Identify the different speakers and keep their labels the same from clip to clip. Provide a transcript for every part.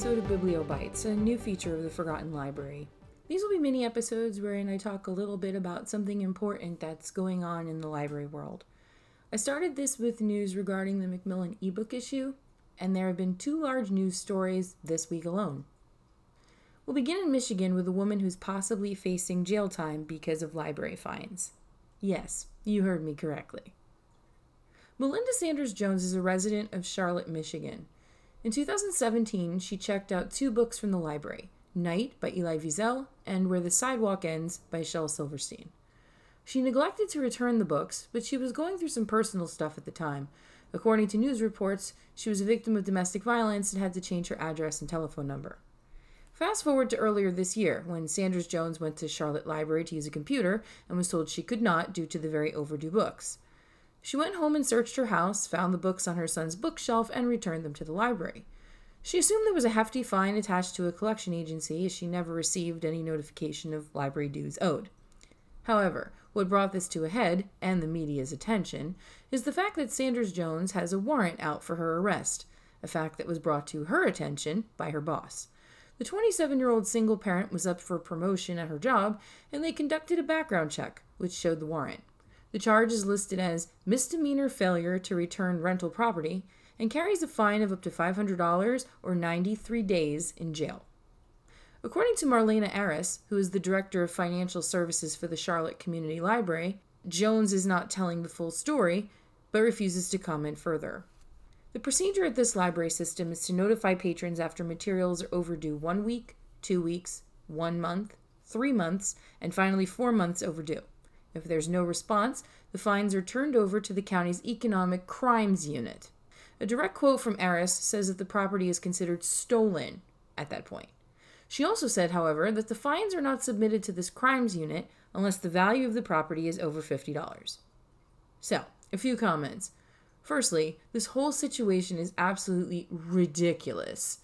Speaker 1: episode of Bibliobites, a new feature of the Forgotten Library. These will be mini episodes wherein I talk a little bit about something important that's going on in the library world. I started this with news regarding the Macmillan ebook issue, and there have been two large news stories this week alone. We'll begin in Michigan with a woman who's possibly facing jail time because of library fines. Yes, you heard me correctly. Melinda Sanders Jones is a resident of Charlotte, Michigan. In 2017, she checked out two books from the library Night by Elie Wiesel and Where the Sidewalk Ends by Shel Silverstein. She neglected to return the books, but she was going through some personal stuff at the time. According to news reports, she was a victim of domestic violence and had to change her address and telephone number. Fast forward to earlier this year, when Sanders Jones went to Charlotte Library to use a computer and was told she could not due to the very overdue books. She went home and searched her house, found the books on her son's bookshelf, and returned them to the library. She assumed there was a hefty fine attached to a collection agency as she never received any notification of library dues owed. However, what brought this to a head, and the media's attention, is the fact that Sanders Jones has a warrant out for her arrest, a fact that was brought to her attention by her boss. The 27 year old single parent was up for promotion at her job, and they conducted a background check, which showed the warrant. The charge is listed as misdemeanor failure to return rental property and carries a fine of up to $500 or 93 days in jail. According to Marlena Aris, who is the director of financial services for the Charlotte Community Library, Jones is not telling the full story, but refuses to comment further. The procedure at this library system is to notify patrons after materials are overdue one week, two weeks, one month, three months, and finally four months overdue. If there's no response, the fines are turned over to the county's Economic Crimes Unit. A direct quote from Aris says that the property is considered stolen at that point. She also said, however, that the fines are not submitted to this crimes unit unless the value of the property is over $50. So, a few comments. Firstly, this whole situation is absolutely ridiculous.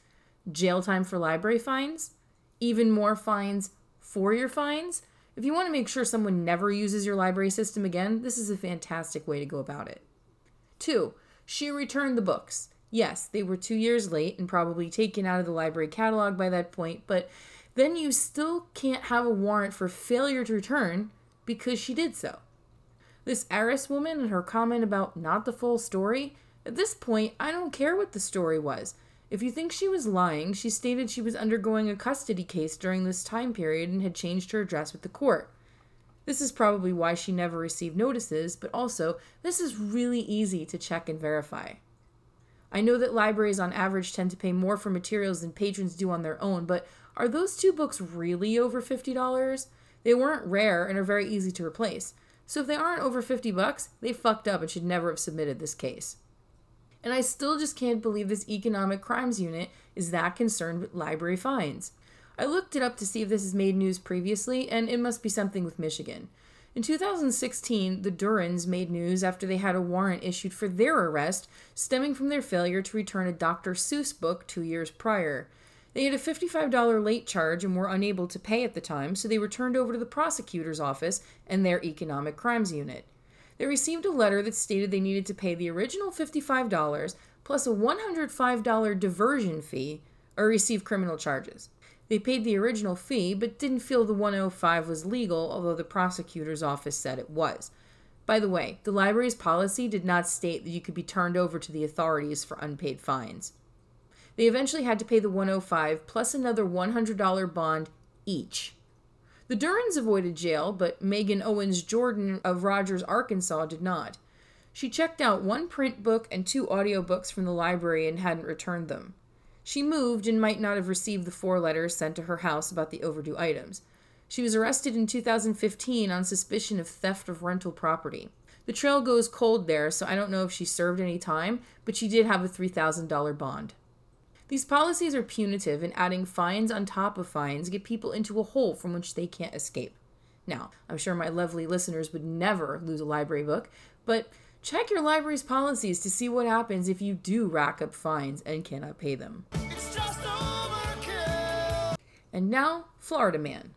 Speaker 1: Jail time for library fines? Even more fines for your fines? If you want to make sure someone never uses your library system again, this is a fantastic way to go about it. Two, she returned the books. Yes, they were two years late and probably taken out of the library catalog by that point, but then you still can't have a warrant for failure to return because she did so. This Aris woman and her comment about not the full story, at this point, I don't care what the story was. If you think she was lying, she stated she was undergoing a custody case during this time period and had changed her address with the court. This is probably why she never received notices, but also, this is really easy to check and verify. I know that libraries on average tend to pay more for materials than patrons do on their own, but are those two books really over $50? They weren't rare and are very easy to replace. So if they aren't over 50 bucks, they fucked up and should never have submitted this case. And I still just can't believe this economic crimes unit is that concerned with library fines. I looked it up to see if this has made news previously, and it must be something with Michigan. In 2016, the Durans made news after they had a warrant issued for their arrest, stemming from their failure to return a Dr. Seuss book two years prior. They had a $55 late charge and were unable to pay at the time, so they were turned over to the prosecutor's office and their economic crimes unit. They received a letter that stated they needed to pay the original $55 plus a $105 diversion fee or receive criminal charges. They paid the original fee but didn't feel the 105 was legal, although the prosecutor's office said it was. By the way, the library's policy did not state that you could be turned over to the authorities for unpaid fines. They eventually had to pay the 105 plus another $100 bond each. The Durans avoided jail, but Megan Owens Jordan of Rogers, Arkansas did not. She checked out one print book and two audiobooks from the library and hadn't returned them. She moved and might not have received the four letters sent to her house about the overdue items. She was arrested in 2015 on suspicion of theft of rental property. The trail goes cold there, so I don't know if she served any time, but she did have a $3,000 bond. These policies are punitive, and adding fines on top of fines get people into a hole from which they can't escape. Now, I'm sure my lovely listeners would never lose a library book, but check your library's policies to see what happens if you do rack up fines and cannot pay them. And now, Florida Man,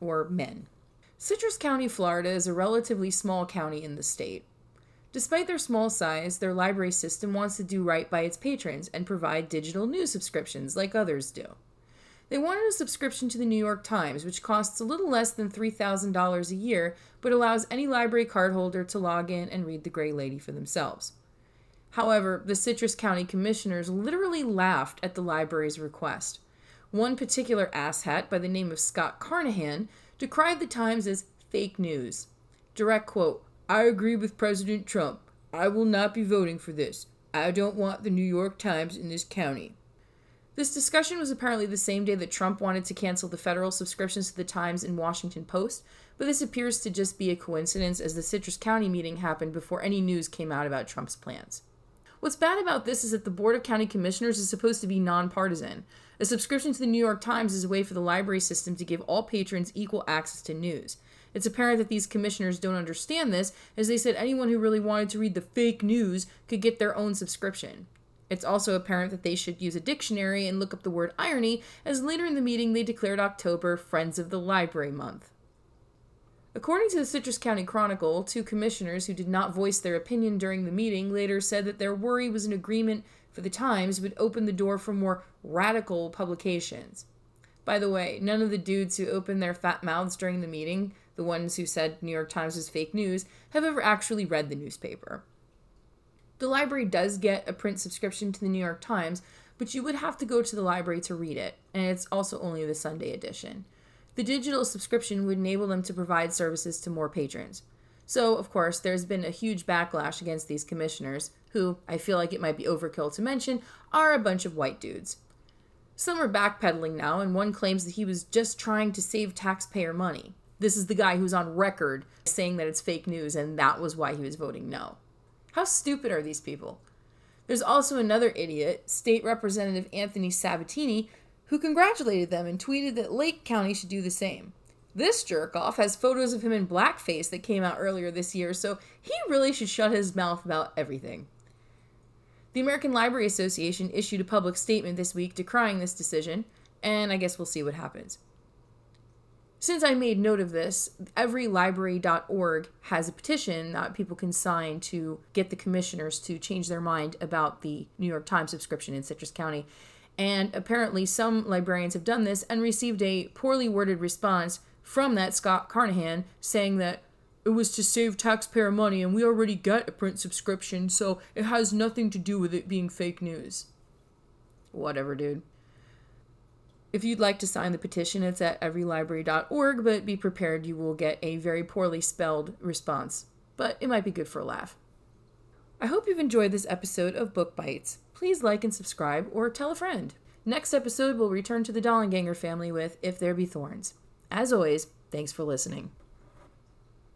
Speaker 1: or men. Citrus County, Florida is a relatively small county in the state. Despite their small size, their library system wants to do right by its patrons and provide digital news subscriptions like others do. They wanted a subscription to the New York Times, which costs a little less than $3,000 a year, but allows any library cardholder to log in and read The Gray Lady for themselves. However, the Citrus County commissioners literally laughed at the library's request. One particular asshat by the name of Scott Carnahan decried the Times as fake news. Direct quote I agree with President Trump. I will not be voting for this. I don't want the New York Times in this county. This discussion was apparently the same day that Trump wanted to cancel the federal subscriptions to the Times and Washington Post, but this appears to just be a coincidence as the Citrus County meeting happened before any news came out about Trump's plans. What's bad about this is that the Board of County Commissioners is supposed to be nonpartisan. A subscription to the New York Times is a way for the library system to give all patrons equal access to news. It's apparent that these commissioners don't understand this, as they said anyone who really wanted to read the fake news could get their own subscription. It's also apparent that they should use a dictionary and look up the word irony, as later in the meeting they declared October Friends of the Library Month. According to the Citrus County Chronicle, two commissioners who did not voice their opinion during the meeting later said that their worry was an agreement for the Times would open the door for more radical publications. By the way, none of the dudes who opened their fat mouths during the meeting, the ones who said New York Times was fake news, have ever actually read the newspaper. The library does get a print subscription to the New York Times, but you would have to go to the library to read it, and it's also only the Sunday edition. The digital subscription would enable them to provide services to more patrons. So, of course, there's been a huge backlash against these commissioners, who, I feel like it might be overkill to mention, are a bunch of white dudes. Some are backpedaling now, and one claims that he was just trying to save taxpayer money. This is the guy who's on record saying that it's fake news, and that was why he was voting no. How stupid are these people? There's also another idiot, State Representative Anthony Sabatini, who congratulated them and tweeted that Lake County should do the same. This jerk off has photos of him in blackface that came out earlier this year, so he really should shut his mouth about everything. The American Library Association issued a public statement this week decrying this decision, and I guess we'll see what happens. Since I made note of this, everylibrary.org has a petition that people can sign to get the commissioners to change their mind about the New York Times subscription in Citrus County. And apparently, some librarians have done this and received a poorly worded response from that Scott Carnahan saying that it was to save taxpayer money and we already get a print subscription, so it has nothing to do with it being fake news. Whatever, dude. If you'd like to sign the petition, it's at everylibrary.org, but be prepared you will get a very poorly spelled response. But it might be good for a laugh. I hope you've enjoyed this episode of Book Bites. Please like and subscribe or tell a friend. Next episode, we'll return to the Dollanganger family with If There Be Thorns. As always, thanks for listening.